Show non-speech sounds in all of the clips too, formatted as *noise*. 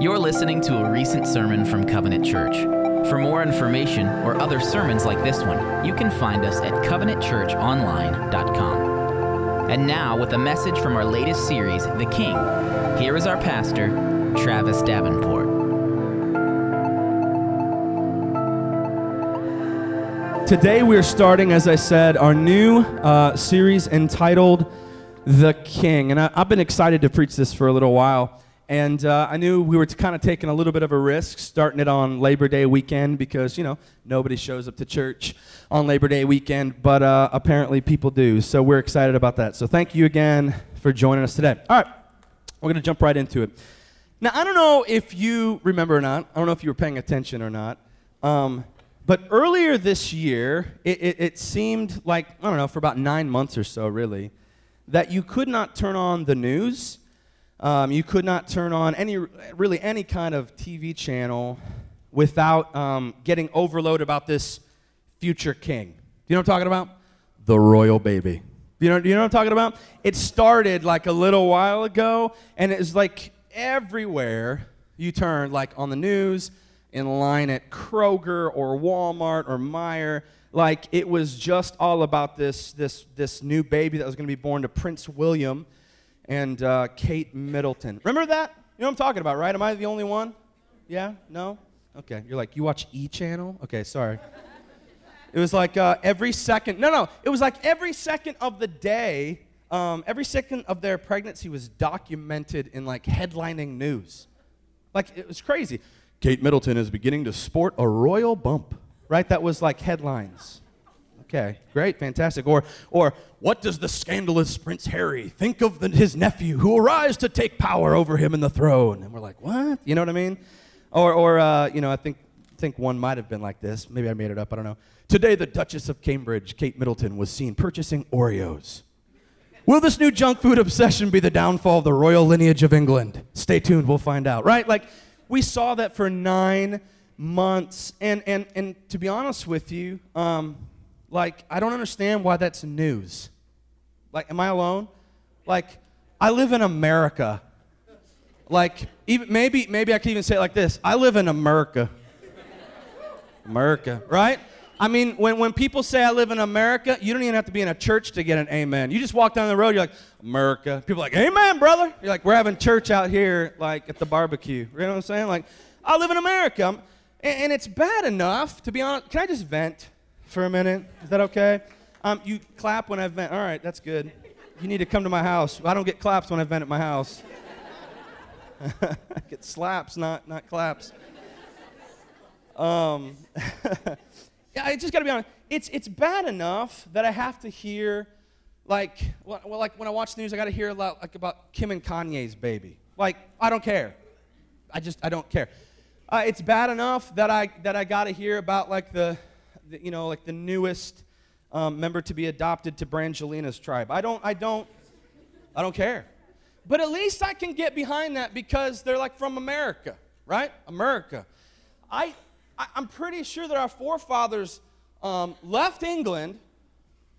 You're listening to a recent sermon from Covenant Church. For more information or other sermons like this one, you can find us at covenantchurchonline.com. And now, with a message from our latest series, The King, here is our pastor, Travis Davenport. Today we're starting, as I said, our new uh, series entitled The King. And I, have been excited to preach this for a little while. And uh, I knew we were kind of taking a little bit of a risk starting it on Labor Day weekend because, you know, nobody shows up to church on Labor Day weekend, but uh, apparently people do. So we're excited about that. So thank you again for joining us today. All right, we're going to jump right into it. Now, I don't know if you remember or not, I don't know if you were paying attention or not, um, but earlier this year, it, it, it seemed like, I don't know, for about nine months or so, really, that you could not turn on the news um, you could not turn on any, really any kind of TV channel without um, getting overload about this future king. You know what I'm talking about? The royal baby. You know, you know what I'm talking about? It started like a little while ago, and it was like everywhere you turn, like on the news, in line at Kroger or Walmart or Meijer. Like it was just all about this, this, this new baby that was going to be born to Prince William and uh, Kate Middleton. Remember that? You know what I'm talking about, right? Am I the only one? Yeah? No? Okay. You're like, you watch E Channel? Okay, sorry. It was like uh, every second, no, no, it was like every second of the day, um, every second of their pregnancy was documented in like headlining news. Like, it was crazy. Kate Middleton is beginning to sport a royal bump, right? That was like headlines. Okay, great, fantastic. Or, or what does the scandalous Prince Harry think of the, his nephew who arrives to take power over him in the throne? And we're like, what? You know what I mean? Or, or uh, you know, I think, think one might have been like this. Maybe I made it up, I don't know. Today, the Duchess of Cambridge, Kate Middleton, was seen purchasing Oreos. Will this new junk food obsession be the downfall of the royal lineage of England? Stay tuned, we'll find out. Right? Like, we saw that for nine months. And, and, and to be honest with you, um, like, I don't understand why that's news. Like, am I alone? Like, I live in America. Like, even maybe maybe I could even say it like this: I live in America. America, right? I mean, when, when people say I live in America, you don't even have to be in a church to get an amen. You just walk down the road, you're like, America. People are like, Amen, brother. You're like, we're having church out here, like at the barbecue. You know what I'm saying? Like, I live in America. And, and it's bad enough, to be honest. Can I just vent? For a minute? Is that okay? Um, you clap when I vent. All right, that's good. You need to come to my house. I don't get claps when I vent at my house. I *laughs* get slaps, not, not claps. Um, *laughs* yeah, I just got to be honest. It's, it's bad enough that I have to hear, like, well, like when I watch the news, I got to hear about, like about Kim and Kanye's baby. Like, I don't care. I just, I don't care. Uh, it's bad enough that I, that I got to hear about, like, the, the, you know, like the newest um, member to be adopted to Brangelina's tribe. I don't, I don't, I don't care. But at least I can get behind that because they're like from America, right? America. I, I am pretty sure that our forefathers um, left England,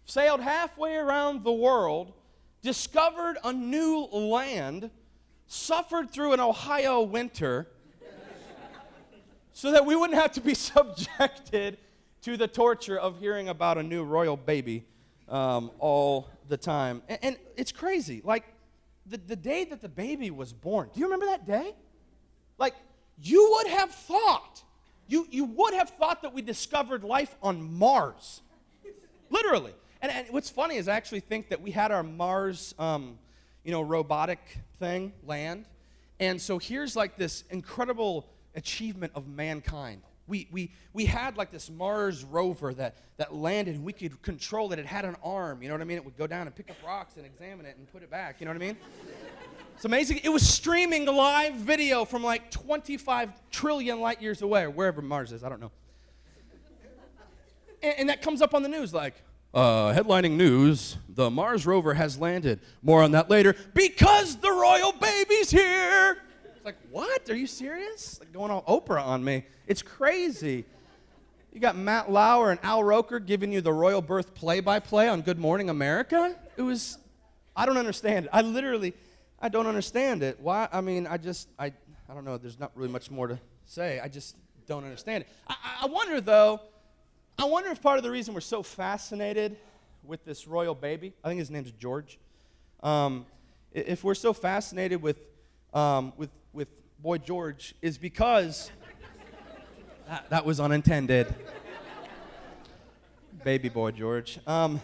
sailed halfway around the world, discovered a new land, suffered through an Ohio winter, so that we wouldn't have to be *laughs* subjected to the torture of hearing about a new royal baby um, all the time. And, and, it's crazy. Like, the, the day that the baby was born, do you remember that day? Like, you would have thought, you, you would have thought that we discovered life on Mars. Literally. And, and what's funny is I actually think that we had our Mars, um, you know, robotic thing land. And so here's like this incredible achievement of mankind we, we, we had like this Mars rover that, that landed and we could control it. It had an arm, you know what I mean? It would go down and pick up rocks and examine it and put it back, you know what I mean? It's amazing. It was streaming live video from like 25 trillion light years away, or wherever Mars is, I don't know. And, and that comes up on the news like, uh, headlining news the Mars rover has landed. More on that later because the royal baby's here. It's like, what? Are you serious? Like going all Oprah on me. It's crazy. You got Matt Lauer and Al Roker giving you the royal birth play by play on Good Morning America. It was, I don't understand. I literally, I don't understand it. Why? I mean, I just, I, I don't know. There's not really much more to say. I just don't understand it. I, I wonder, though, I wonder if part of the reason we're so fascinated with this royal baby, I think his name's George, um, if we're so fascinated with, um, with, with Boy George, is because that, that was unintended. Baby boy George. Um,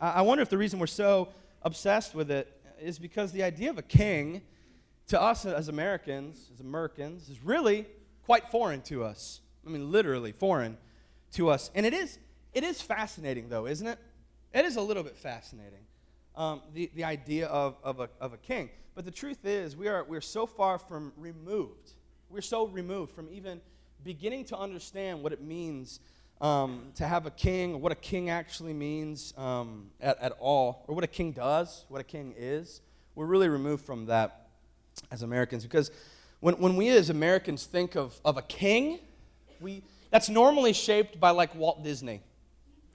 I, I wonder if the reason we're so obsessed with it is because the idea of a king to us as Americans, as Americans, is really quite foreign to us. I mean, literally foreign to us. And it is, it is fascinating, though, isn't it? It is a little bit fascinating, um, the, the idea of, of, a, of a king. But the truth is, we are, we're so far from removed. We're so removed from even beginning to understand what it means um, to have a king, or what a king actually means um, at, at all, or what a king does, what a king is. We're really removed from that as Americans because when, when we as Americans think of, of a king, we, that's normally shaped by like Walt Disney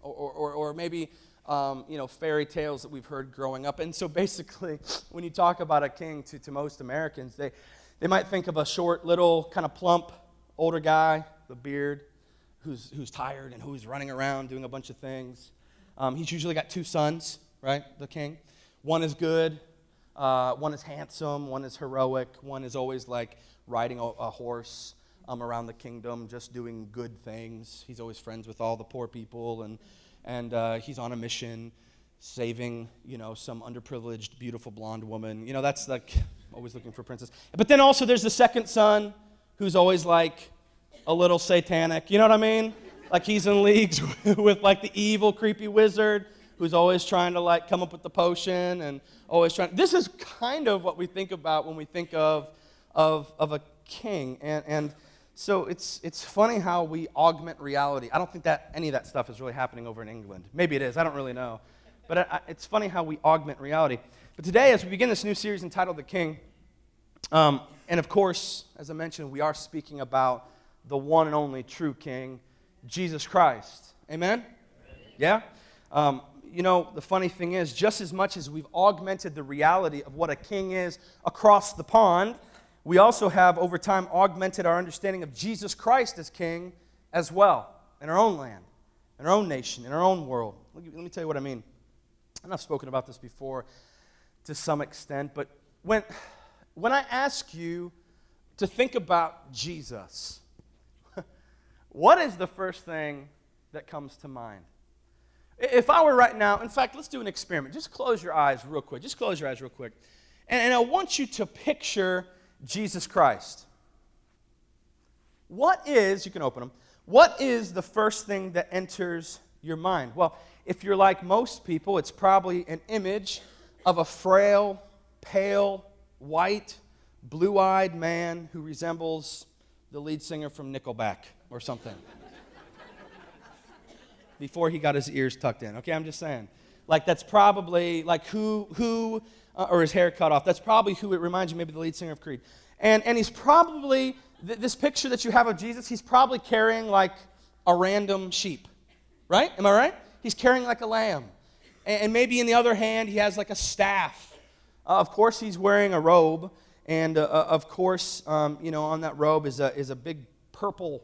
or, or, or maybe um, you know, fairy tales that we've heard growing up. And so *laughs* basically, when you talk about a king to, to most Americans, they, they might think of a short, little, kind of plump, older guy, the beard, who's, who's tired and who's running around doing a bunch of things. Um, he's usually got two sons, right? The king. One is good, uh, one is handsome, one is heroic, one is always like riding a, a horse um, around the kingdom, just doing good things. He's always friends with all the poor people, and, and uh, he's on a mission saving, you know, some underprivileged, beautiful blonde woman. You know, that's like always looking for a princess. But then also there's the second son who's always like a little satanic. You know what I mean? Like he's in leagues *laughs* with like the evil, creepy wizard who's always trying to like come up with the potion and always trying. This is kind of what we think about when we think of, of, of a king. And, and so it's, it's funny how we augment reality. I don't think that any of that stuff is really happening over in England. Maybe it is, I don't really know. But it's funny how we augment reality. But today, as we begin this new series entitled The King, um, and of course, as I mentioned, we are speaking about the one and only true King, Jesus Christ. Amen. Yeah? Um, you know, the funny thing is, just as much as we've augmented the reality of what a king is across the pond, we also have, over time, augmented our understanding of Jesus Christ as king as well in our own land, in our own nation, in our own world. Let me tell you what I mean. And I've spoken about this before to some extent, but when, when I ask you to think about Jesus, *laughs* what is the first thing that comes to mind? If I were right now, in fact, let's do an experiment. Just close your eyes real quick. Just close your eyes real quick. And, and I want you to picture Jesus Christ. What is, you can open them, what is the first thing that enters your mind? Well, if you're like most people, it's probably an image of a frail, pale, white, blue eyed man who resembles the lead singer from Nickelback or something *laughs* before he got his ears tucked in. Okay, I'm just saying. Like that's probably like who who uh, or his hair cut off. That's probably who it reminds you. Maybe the lead singer of Creed. And and he's probably th- this picture that you have of Jesus. He's probably carrying like a random sheep, right? Am I right? He's carrying like a lamb, and, and maybe in the other hand he has like a staff. Uh, of course, he's wearing a robe, and uh, uh of course, um, you know, on that robe is a is a big purple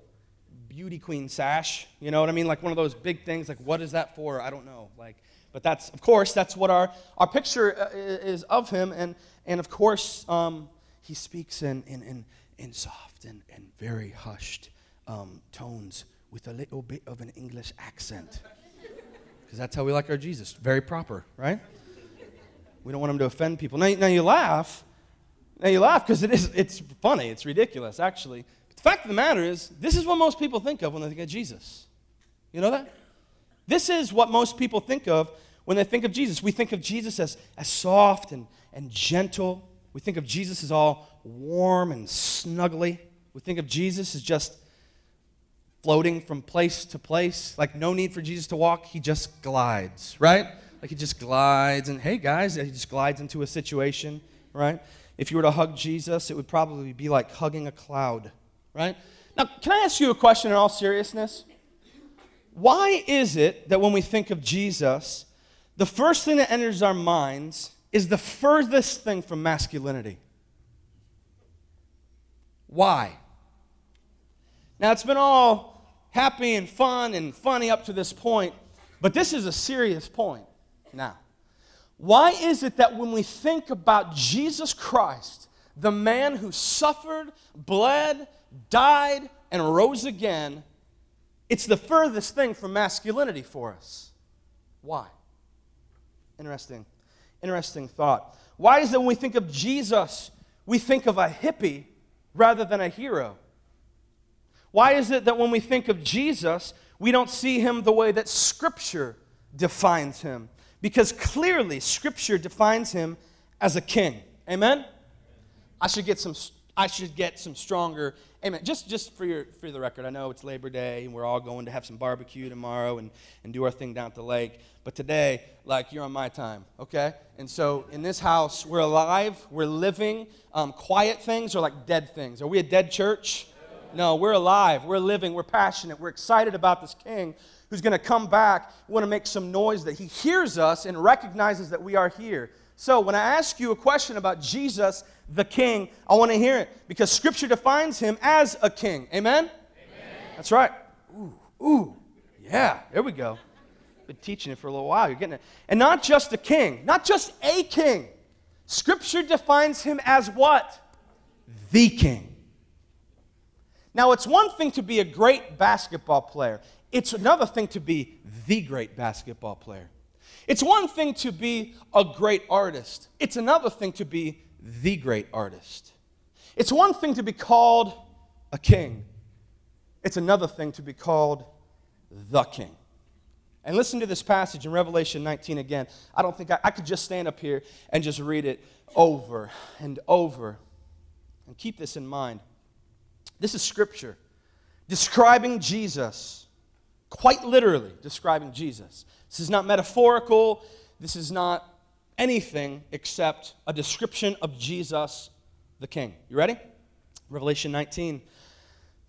beauty queen sash. You know what I mean? Like one of those big things. Like, what is that for? I don't know. Like, but that's, of course, that's what our, our picture uh, is of him. And, and of course, um, he speaks in, in, in, in soft and, and very hushed um, tones with a little bit of an English accent. *laughs* Because that's how we like our Jesus. Very proper, right? We don't want him to offend people. Now, now you laugh. Now you laugh because it is, it's funny. It's ridiculous, actually But The fact of the matter is, this is what most people think of when they think of Jesus. You know that? This is what most people think of when they think of Jesus. We think of Jesus as, as soft and, and gentle. We think of Jesus as all warm and snuggly. We think of Jesus as just floating from place to place. Like, no need for Jesus to walk, he just glides, right? Like, he just glides, and hey, guys, he just glides into a situation, right? If you were to hug Jesus, it would probably be like hugging a cloud right? Now, can I ask you a question in all seriousness? Why is it that when we think of Jesus, the first thing that enters our minds is the furthest thing from masculinity? Why? Now, it's been all happy and fun and funny up to this point, but this is a serious point now. Why is it that when we think about Jesus Christ, the man who suffered, bled, died, and rose again, it's the furthest thing from masculinity for us? Why? Interesting, interesting thought. Why is it when we think of Jesus, we think of a hippie rather than a hero? Why is it that when we think of Jesus, we don't see him the way that Scripture defines him? Because clearly, Scripture defines him as a king. Amen? I should get some, I should get some stronger Amen. Just, just for, your, for the record, I know it's Labor Day and we're all going to have some barbecue tomorrow and, and do our thing down at the lake. But today, like, you're on my time, okay? And so in this house, we're alive, we're living. Um, quiet things are like dead things. Are we a dead church? No, we're alive, we're living, we're passionate, we're excited about this king who's going to come back. We want to make some noise that he hears us and recognizes that we are here. So when I ask you a question about Jesus, the king, I want to hear it because scripture defines him as a king. Amen? Amen. That's right. Ooh, ooh, yeah, there we go. Been teaching it for a little while. You're getting it. And not just a king, not just a king. Scripture defines him as what? The king. Now, it's one thing to be a great basketball player, it's another thing to be the great basketball player. It's one thing to be a great artist, it's another thing to be the great artist. It's one thing to be called a king, it's another thing to be called the king. And listen to this passage in Revelation 19 again. I don't think I, I could just stand up here and just read it over and over. And keep this in mind. This is scripture describing Jesus, quite literally describing Jesus. This is not metaphorical. This is not anything except a description of Jesus the King. You ready? Revelation 19,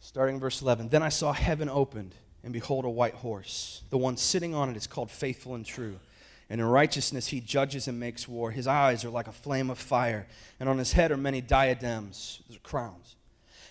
starting verse 11. Then I saw heaven opened, and behold, a white horse. The one sitting on it is called Faithful and True. And in righteousness he judges and makes war. His eyes are like a flame of fire, and on his head are many diadems, those are crowns.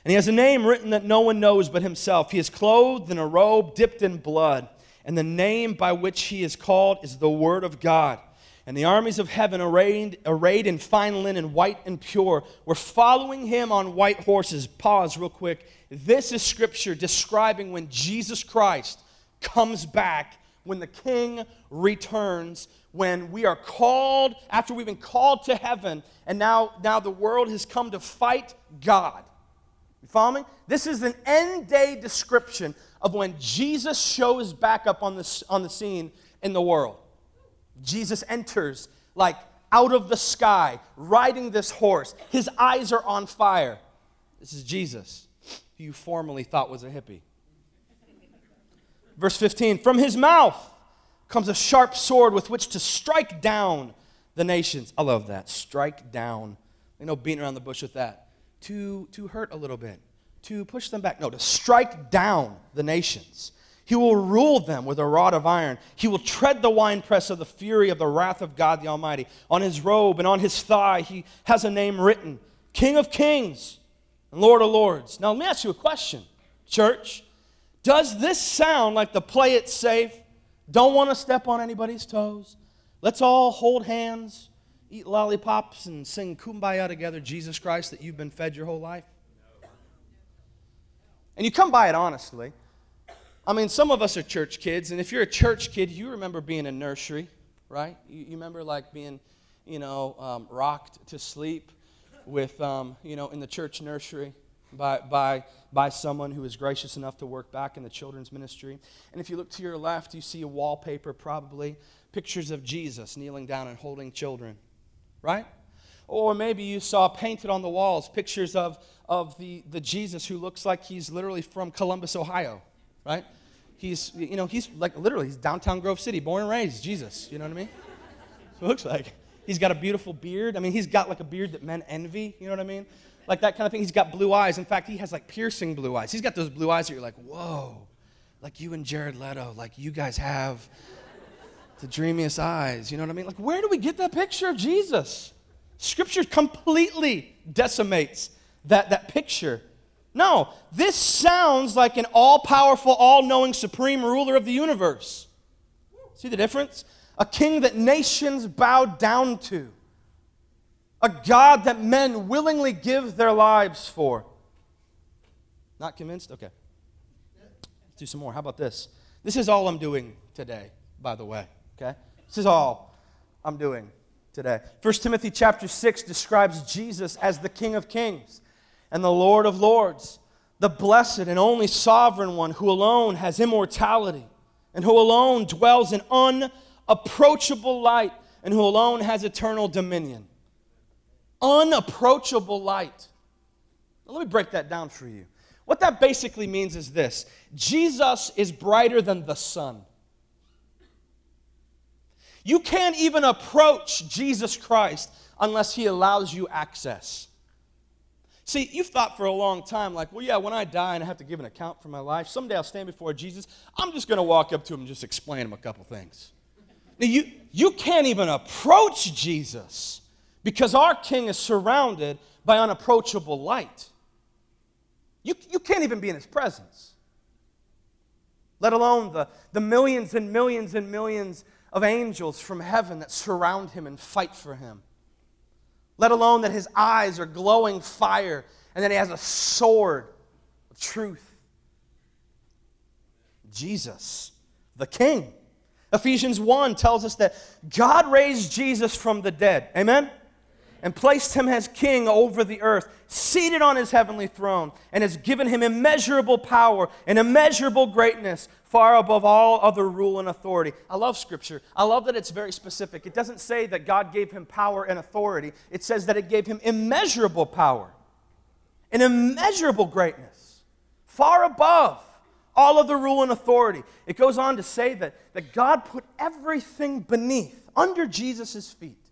And he has a name written that no one knows but himself. He is clothed in a robe dipped in blood and the name by which he is called is the Word of God. And the armies of heaven, arrayed, arrayed in fine linen, white and pure, were following him on white horses. Pause real quick. This is scripture describing when Jesus Christ comes back, when the king returns, when we are called, after we've been called to heaven, and now, now the world has come to fight God. You follow me? This is an end day description of when Jesus shows back up on the, on the scene in the world. Jesus enters like out of the sky, riding this horse. His eyes are on fire. This is Jesus, who you formerly thought was a hippie. Verse 15 From his mouth comes a sharp sword with which to strike down the nations. I love that. Strike down. You know, beating around the bush with that. To, to hurt a little bit to push them back. No, to strike down the nations. He will rule them with a rod of iron. He will tread the winepress of the fury of the wrath of God the Almighty. On his robe and on his thigh, he has a name written King of Kings and Lord of Lords. Now, let me ask you a question, church. Does this sound like the play it safe? Don't want to step on anybody's toes. Let's all hold hands, eat lollipops, and sing kumbaya together, Jesus Christ, that you've been fed your whole life. And you come by it honestly. I mean, some of us are church kids, and if you're a church kid, you remember being in nursery, right? You, you remember like being, you know, um, rocked to sleep with, um, you know, in the church nursery by, by, by someone who is gracious enough to work back in the children's ministry. And if you look to your left, you see a wallpaper, probably pictures of Jesus kneeling down and holding children, right? Or maybe you saw painted on the walls pictures of, of the, the Jesus who looks like he's literally from Columbus, Ohio, right? He's, you know, he's like literally, he's downtown Grove City, born and raised, Jesus, you know what I mean? It looks like. He's got a beautiful beard. I mean, he's got like a beard that men envy, you know what I mean? Like that kind of thing. He's got blue eyes. In fact, he has like piercing blue eyes. He's got those blue eyes that you're like, whoa, like you and Jared Leto, like you guys have the dreamiest eyes, you know what I mean? Like, where do we get that picture of Jesus? Scripture completely decimates that, that picture No, this sounds like an all powerful, all knowing, supreme ruler of the universe. See the difference? A king that nations bow down to, a God that men willingly give their lives for. Not convinced? Okay. Let's do some more. How about this? This is all I'm doing today, by the way. Okay? This is all I'm doing today. 1 Timothy chapter 6 describes Jesus as the King of Kings and the Lord of Lords, the blessed and only sovereign one who alone has immortality and who alone dwells in unapproachable light and who alone has eternal dominion. Unapproachable light. Let me break that down for you. What that basically means is this Jesus is brighter than the sun. You can't even approach Jesus Christ unless he allows you access. See, you've thought for a long time, like, well, yeah, when I die and I have to give an account for my life, someday I'll stand before Jesus. I'm just going to walk up to him and just explain him a couple things. Now, you, you can't even approach Jesus because our King is surrounded by unapproachable light. You, you can't even be in his presence, let alone the, the millions and millions and millions of angels from heaven that surround him and fight for him let alone that his eyes are glowing fire and that he has a sword of truth. Jesus, the King. Ephesians 1 tells us that God raised Jesus from the dead. Amen? And placed him as king over the earth, seated on his heavenly throne, and has given him immeasurable power and immeasurable greatness far above all other rule and authority. I love Scripture. I love that it's very specific. It doesn't say that God gave him power and authority, it says that it gave him immeasurable power and immeasurable greatness, far above all of the rule and authority. It goes on to say that, that God put everything beneath, under Jesus' feet,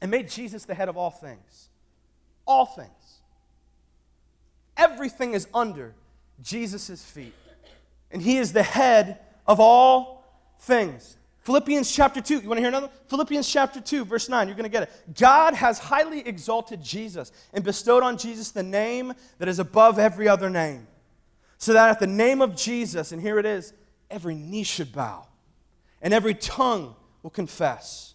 and made Jesus the head of all things. All things. Everything is under Jesus' feet and he is the head of all things. Philippians chapter 2, you want to hear another? Philippians chapter 2, verse 9, you're going to get it. God has highly exalted Jesus and bestowed on Jesus the name that is above every other name. So that at the name of Jesus, and here it is, every knee should bow and every tongue will confess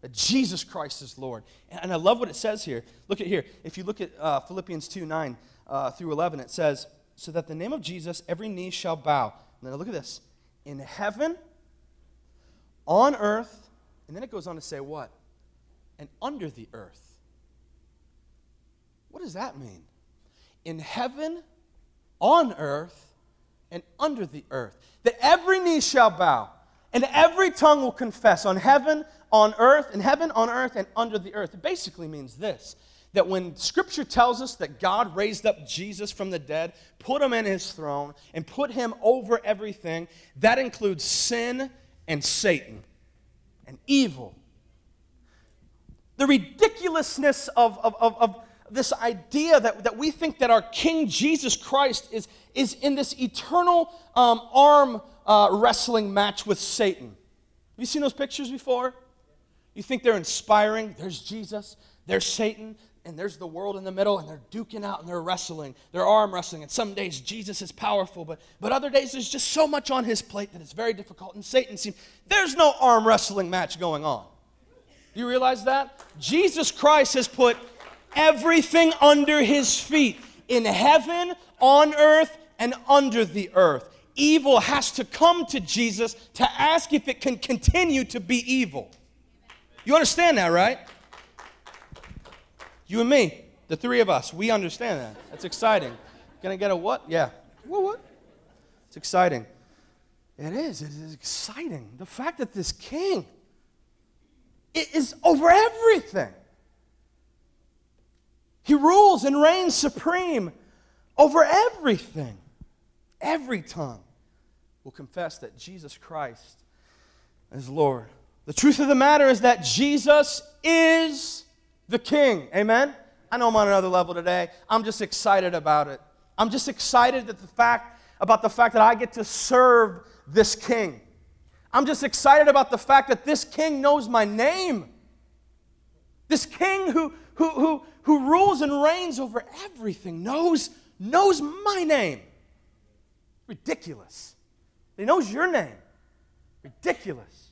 that Jesus Christ is Lord. And I love what it says here. Look at here. If you look at uh, Philippians 2 9 uh, through 11, it says, so that the name of Jesus every knee shall bow. Now look at this. In heaven, on earth, and then it goes on to say what? And under the earth. What does that mean? In heaven, on earth, and under the earth. That every knee shall bow, and every tongue will confess on heaven, on earth, in heaven, on earth, and under the earth. It basically means this that when Scripture tells us that God raised up Jesus from the dead, put him in his throne, and put him over everything, that includes sin and Satan and evil. The ridiculousness of, of, of, of this idea that, that we think that our King Jesus Christ is, is in this eternal um, arm uh, wrestling match with Satan. Have you seen those pictures before? You think they're inspiring? There's Jesus, there's Satan, and there's the world in the middle, and they're duking out and they're wrestling. They're arm wrestling. And some days Jesus is powerful, but, but other days there's just so much on his plate that it's very difficult. And Satan seems, there's no arm wrestling match going on. Do you realize that? Jesus Christ has put everything under his feet in heaven, on earth, and under the earth. Evil has to come to Jesus to ask if it can continue to be evil. You understand that, right? You and me, the three of us, we understand that. That's exciting. Gonna get a what? Yeah. What? What? It's exciting. It is. It is exciting. The fact that this king is over everything. He rules and reigns supreme over everything. Every tongue will confess that Jesus Christ is Lord. The truth of the matter is that Jesus is the King. Amen? I know I'm on another level today. I'm just excited about it. I'm just excited that the fact about the fact that I get to serve this King. I'm just excited about the fact that this King knows my name. This King who, who, who, who rules and reigns over everything, knows, knows my name. Ridiculous. He knows your name. Ridiculous.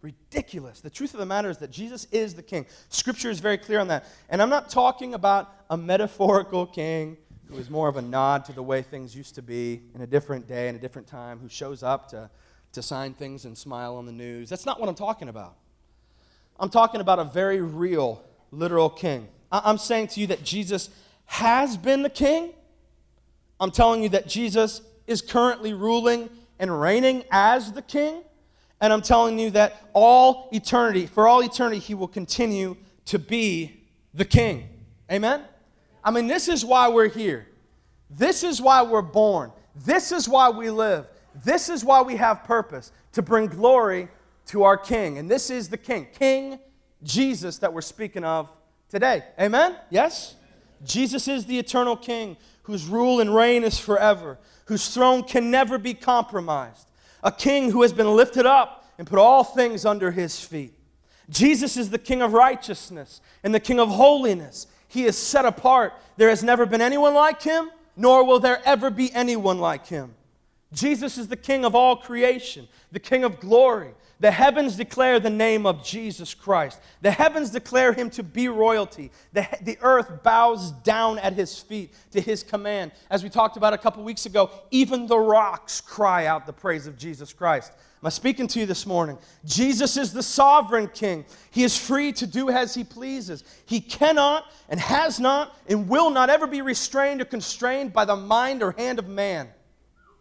Ridiculous. The truth of the matter is that Jesus is the king. Scripture is very clear on that. And I'm not talking about a metaphorical king who is more of a nod to the way things used to be in a different day and a different time, who shows up to, to sign things and smile on the news. That's not what I'm talking about. I'm talking about a very real, literal king. I'm saying to you that Jesus has been the king. I'm telling you that Jesus is currently ruling and reigning as the king. And I'm telling you that all eternity, for all eternity, he will continue to be the king. Amen? I mean, this is why we're here. This is why we're born. This is why we live. This is why we have purpose to bring glory to our king. And this is the king, King Jesus, that we're speaking of today. Amen? Yes? Jesus is the eternal king whose rule and reign is forever, whose throne can never be compromised, a king who has been lifted up and put all things under his feet. Jesus is the king of righteousness and the king of holiness. He is set apart. There has never been anyone like him, nor will there ever be anyone like him. Jesus is the king of all creation, the king of glory, the heavens declare the name of Jesus Christ. The heavens declare him to be royalty. The, the earth bows down at his feet to his command. As we talked about a couple weeks ago, even the rocks cry out the praise of Jesus Christ. Am I speaking to you this morning? Jesus is the sovereign king. He is free to do as he pleases. He cannot and has not and will not ever be restrained or constrained by the mind or hand of man.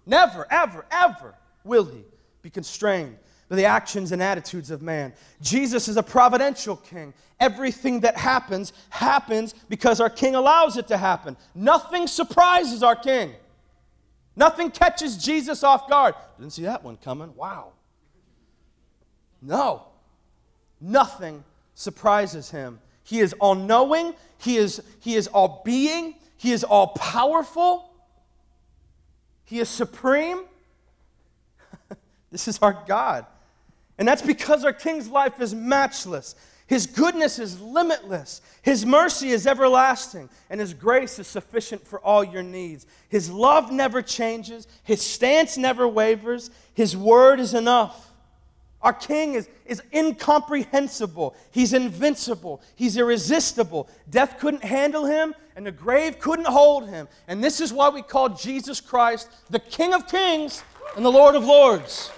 Never, ever, ever will he be constrained by the actions and attitudes of man. Jesus is a providential king. Everything that happens, happens because our king allows it to happen. Nothing surprises our king. Nothing catches Jesus off guard. Didn't see that one coming. Wow. No. Nothing surprises him. He is all knowing, he is, he is all being, he is all powerful, he is supreme. *laughs* this is our God. And that's because our King's life is matchless. His goodness is limitless. His mercy is everlasting. And His grace is sufficient for all your needs. His love never changes. His stance never wavers. His word is enough. Our King is, is incomprehensible. He's invincible. He's irresistible. Death couldn't handle him, and the grave couldn't hold him. And this is why we call Jesus Christ the King of Kings and the Lord of Lords.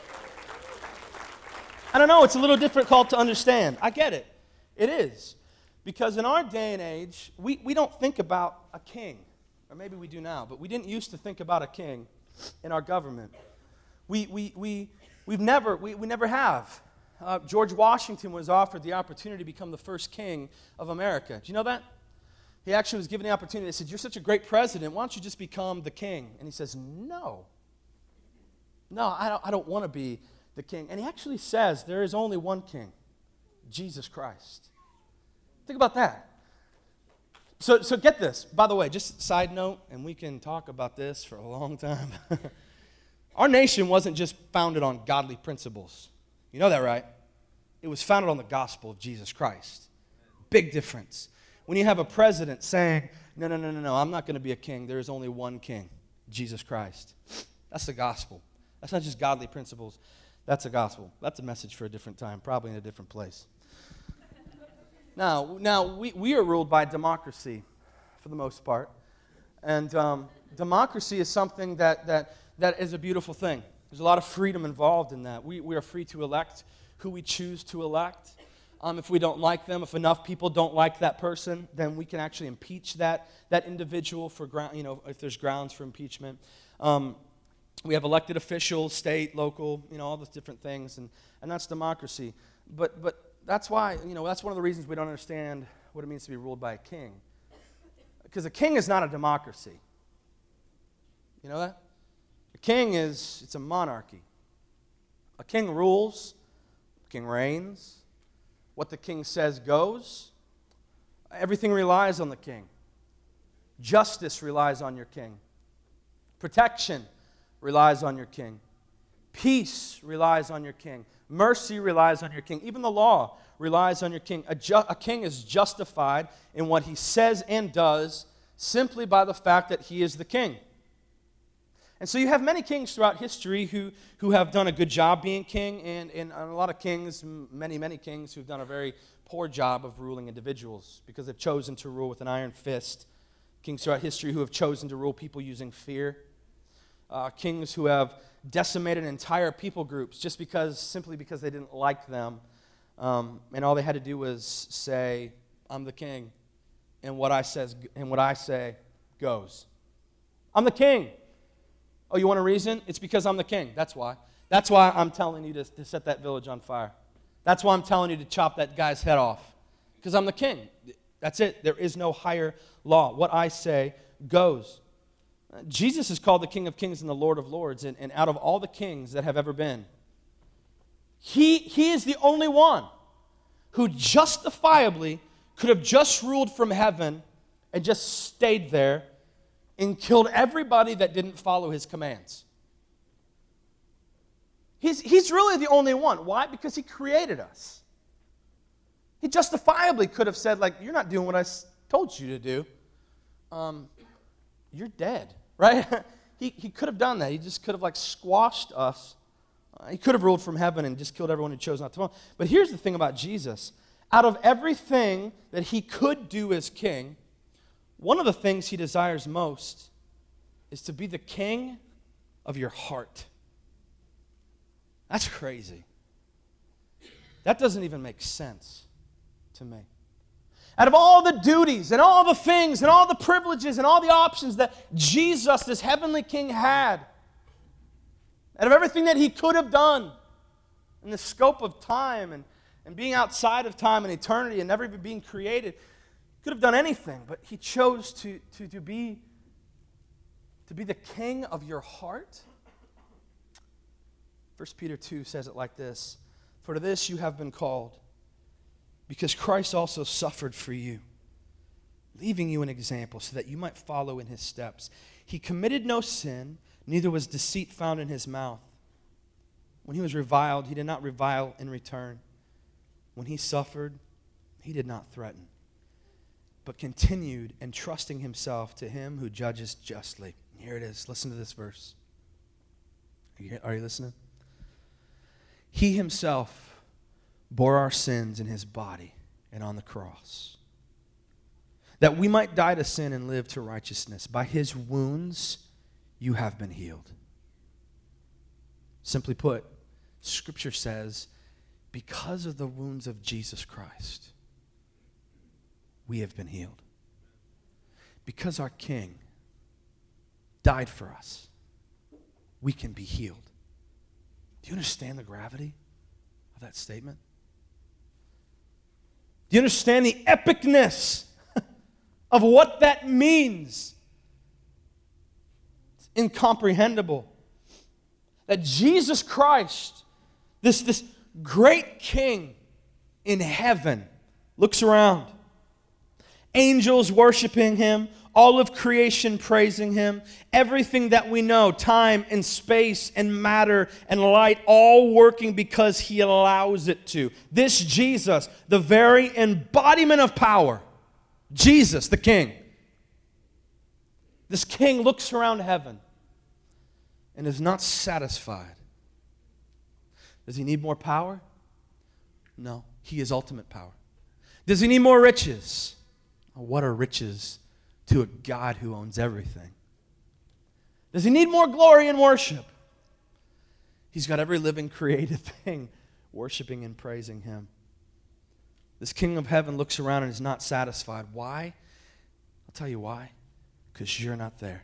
I don't know, it's a little difficult to understand. I get it. It is. Because in our day and age, we, we don't think about a king. Or maybe we do now, but we didn't used to think about a king in our government. We, we, we, we've never, we, we never have. Uh, George Washington was offered the opportunity to become the first king of America. Do you know that? He actually was given the opportunity. They said, You're such a great president. Why don't you just become the king? And he says, No. No, I don't, I don't want to be the king. And he actually says there is only one king Jesus Christ. Think about that. So, so get this. By the way, just side note, and we can talk about this for a long time. *laughs* Our nation wasn't just founded on godly principles. You know that, right? It was founded on the gospel of Jesus Christ. Big difference. When you have a president saying, no, no, no, no, no, I'm not going to be a king. There is only one king, Jesus Christ. That's the gospel. That's not just godly principles. That's a gospel. That's a message for a different time, probably in a different place. *laughs* now, now we, we are ruled by democracy for the most part. And um, democracy is something that, that, that is a beautiful thing. There's a lot of freedom involved in that. We, we are free to elect who we choose to elect. Um, if we don't like them, if enough people don't like that person, then we can actually impeach that, that individual for ground, you know, if there's grounds for impeachment. Um, we have elected officials, state, local, you know, all those different things, and, and that's democracy. But, but that's why, you know, that's one of the reasons we don't understand what it means to be ruled by a king. Because a king is not a democracy. You know that? King is, it's a monarchy. A king rules, a king reigns. What the king says goes. Everything relies on the king. Justice relies on your king. Protection relies on your king. Peace relies on your king. Mercy relies on your king. Even the law relies on your king. A, ju- a, king is justified in what he says and does simply by the fact that he is the king. And so you have many kings throughout history who, who have done a good job being king, and, and a lot of kings, many, many kings, who've done a very poor job of ruling individuals because they've chosen to rule with an iron fist. Kings throughout history who have chosen to rule people using fear. Uh, kings who have decimated entire people groups just because, simply because they didn't like them. Um, and all they had to do was say, I'm the king, and what I, says, and what I say goes. I'm the king. Oh, you want a reason? It's because I'm the king. That's why. That's why I'm telling you to, to set that village on fire. That's why I'm telling you to chop that guy's head off. Because I'm the king. That's it. There is no higher law. What I say goes. Jesus is called the King of Kings and the Lord of Lords. And, and out of all the kings that have ever been, he, he is the only one who justifiably could have just ruled from heaven and just stayed there and killed everybody that didn't follow his commands. He's, he's really the only one. Why? Because he created us. He justifiably could have said, like, you're not doing what I told you to do. Um, you're dead, *laughs* right? he, he could have done that. He just could have, like, squashed us. Uh, he could have ruled from heaven and just killed everyone who chose not to follow. But here's the thing about Jesus. Out of everything that he could do as king, one of the things he desires most is to be the king of your heart. That's crazy. That doesn't even make sense to me. Out of all the duties and all the things and all the privileges and all the options that Jesus, this heavenly king, had, out of everything that he could have done in the scope of time and, and being outside of time and eternity and never even being created, could have done anything, but he chose to, to, to, be, to be the king of your heart. 1 Peter 2 says it like this For to this you have been called, because Christ also suffered for you, leaving you an example so that you might follow in his steps. He committed no sin, neither was deceit found in his mouth. When he was reviled, he did not revile in return. When he suffered, he did not threaten but continued entrusting himself to him who judges justly. Here it is. Listen to this verse. Are you, are you listening? He himself bore our sins in his body and on the cross, that we might die to sin and live to righteousness. By his wounds, you have been healed. Simply put, Scripture says, because of the wounds of Jesus Christ, we have been healed. Because our King died for us, we can be healed. Do you understand the gravity of that statement? Do you understand the epicness *laughs* of what that means? It's incomprehensible. That Jesus Christ, this, this great King in heaven, looks around angels worshiping him, all of creation praising him, everything that we know, time and space and matter and light, all working because he allows it to. This Jesus, the very embodiment of power, Jesus, the King. This King looks around heaven and is not satisfied. Does he need more power? No, he is ultimate power. Does he need more riches? What are riches to a God who owns everything? Does he need more glory and worship? He's got every living created *laughs* thing worshiping and praising him. This king of heaven looks around and is not satisfied. Why? I'll tell you why. Because you're not there.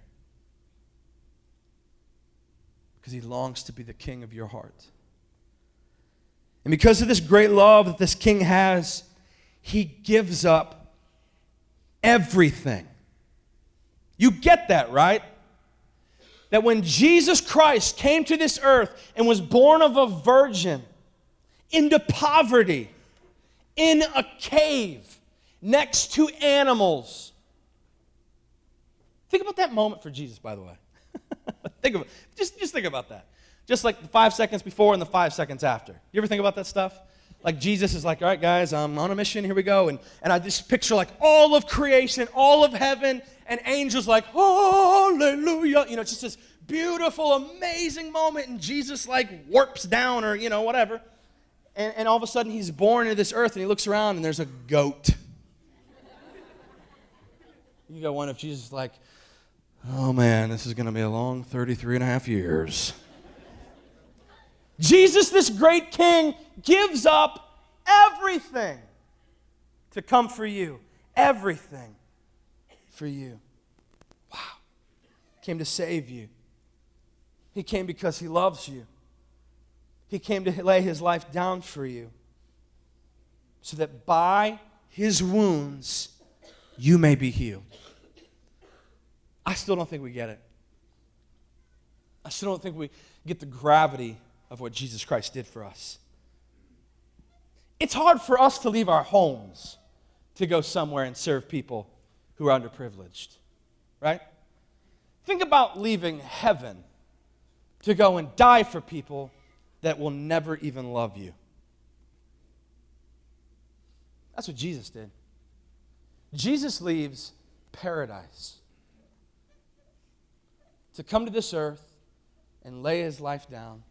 Because he longs to be the king of your heart. And because of this great love that this king has, he gives up everything. You get that, right? That when Jesus Christ came to this earth and was born of a virgin into poverty, in a cave, next to animals. Think about that moment for Jesus, by the way. *laughs* think about just, just think about that. Just like the five seconds before and the five seconds after. You ever think about that stuff? Like Jesus is like, all right, guys, I'm on a mission, here we go. And, and I just picture like all of creation, all of heaven, and angels like, hallelujah. You know, just this beautiful, amazing moment. And Jesus like warps down or, you know, whatever. And, and all of a sudden he's born into this earth and he looks around and there's a goat. You got one of Jesus like, oh man, this is going to be a long 33 and a half years. Jesus, this great king, gives up everything to come for you. Everything for you. Wow. Came to save you. He came because he loves you. He came to lay his life down for you so that by his wounds you may be healed. I still don't think we get it. I still don't think we get the gravity of what Jesus Christ did for us. It's hard for us to leave our homes to go somewhere and serve people who are underprivileged, right? Think about leaving heaven to go and die for people that will never even love you. That's what Jesus did. Jesus leaves paradise to come to this earth and lay his life down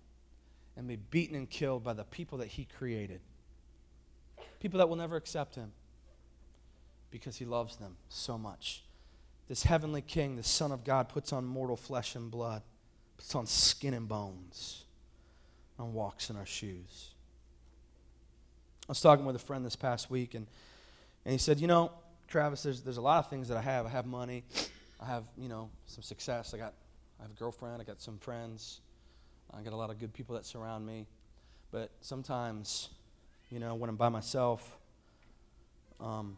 and be beaten and killed by the people that he created. People that will never accept him because he loves them so much. This heavenly king, the Son of God, puts on mortal flesh and blood, puts on skin and bones, and walks in our shoes. I was talking with a friend this past week, and, and he said, You know, Travis, there's, there's a lot of things that I have. I have money, I have, you know, some success, I got I have a girlfriend, I got some friends, I got a lot of good people that surround me. But sometimes, you know, when I'm by myself, um,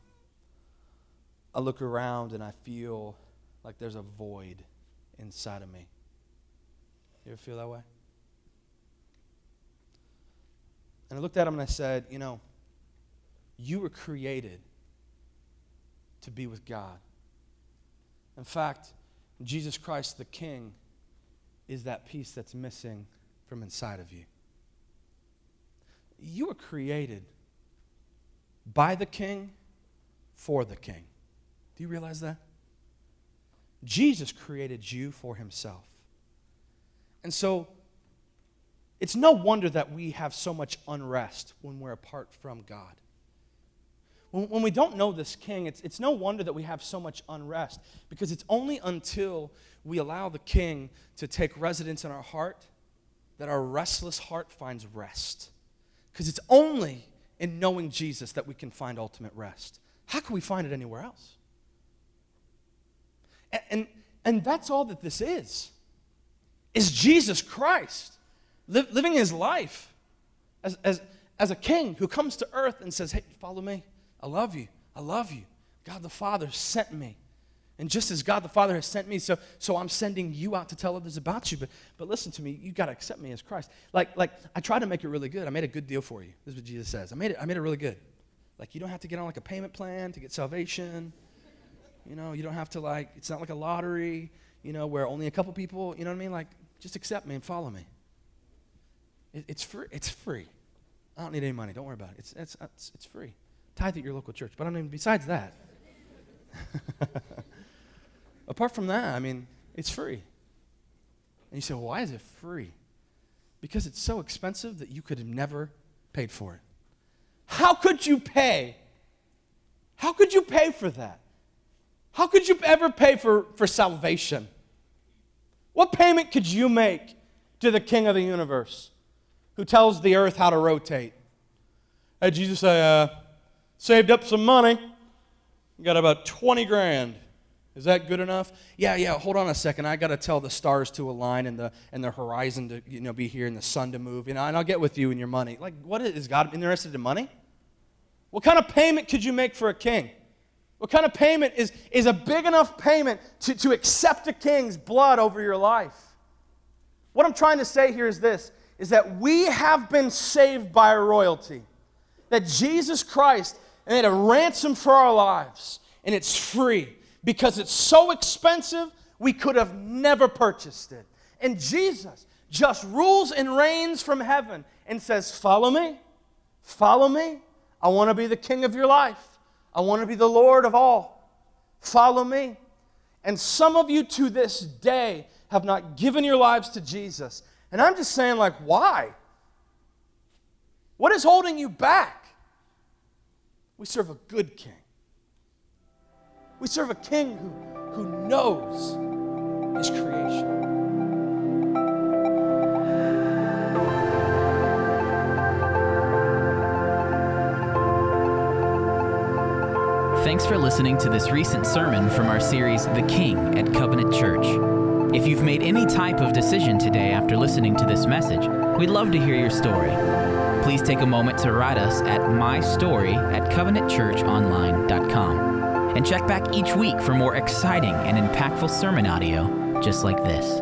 I look around and I feel like there's a void inside of me. You ever feel that way? And I looked at him and I said, You know, you were created to be with God. In fact, Jesus Christ, the King, is that piece that's missing from inside of you. You were created by the King for the King. Do you realize that? Jesus created you for himself. And so, it's no wonder that we have so much unrest when we're apart from God. When, we don't know this king, it's, it's no wonder that we have so much unrest because it's only until we allow the king to take residence in our heart that our restless heart finds rest. Because it's only in knowing Jesus that we can find ultimate rest. How can we find it anywhere else? And, and, and that's all that this is, is Jesus Christ li- living his life as, as, as a king who comes to earth and says, hey, follow me. I love you. I love you. God the Father sent me. And just as God the Father has sent me, so, so I'm sending you out to tell others about you. But, but listen to me, you got to accept me as Christ. Like, like I tried to make it really good. I made a good deal for you. This is what Jesus says. I made it, I made it really good. Like, you don't have to get on like a payment plan to get salvation. You know, you don't have to like, it's not like a lottery, you know, where only a couple people, you know what I mean? Like, just accept me and follow me. It, it's free. It's free. I don't need any money. Don't worry about it. It's, it's, it's, it's free. Tithe at your local church. But I mean, besides that, *laughs* apart from that, I mean, it's free. And you say, well, why is it free? Because it's so expensive that you could have never paid for it. How could you pay? How could you pay for that? How could you ever pay for, for salvation? What payment could you make to the King of the universe who tells the earth how to rotate? Jesus, uh, saved up some money, got about 20 grand. Is that good enough? Yeah, yeah, hold on a second. I got to tell the stars to align and the, and the horizon to you know, be here and the sun to move. You know, and I'll get with you and your money. Like, what is, is God interested in money? What kind of payment could you make for a king? What kind of payment is, is a big enough payment to, to accept a king's blood over your life? What I'm trying to say here is this is that we have been saved by royalty. That Jesus Christ and made a ransom for our lives. And it's free because it's so expensive, we could have never purchased it. And Jesus, just rules and reigns from heaven and says, Follow me, follow me. I want to be the king of your life, I want to be the Lord of all. Follow me. And some of you to this day have not given your lives to Jesus. And I'm just saying, like, why? What is holding you back? We serve a good king. We serve a king who, who knows his creation. Thanks for listening to this recent sermon from our series, The King at Covenant Church. If you've made any type of decision today after listening to this message, we'd love to hear your story. Please take a moment to write us at mystory at covenantchurchonline.com. And check back each week for more exciting and impactful sermon audio just like this.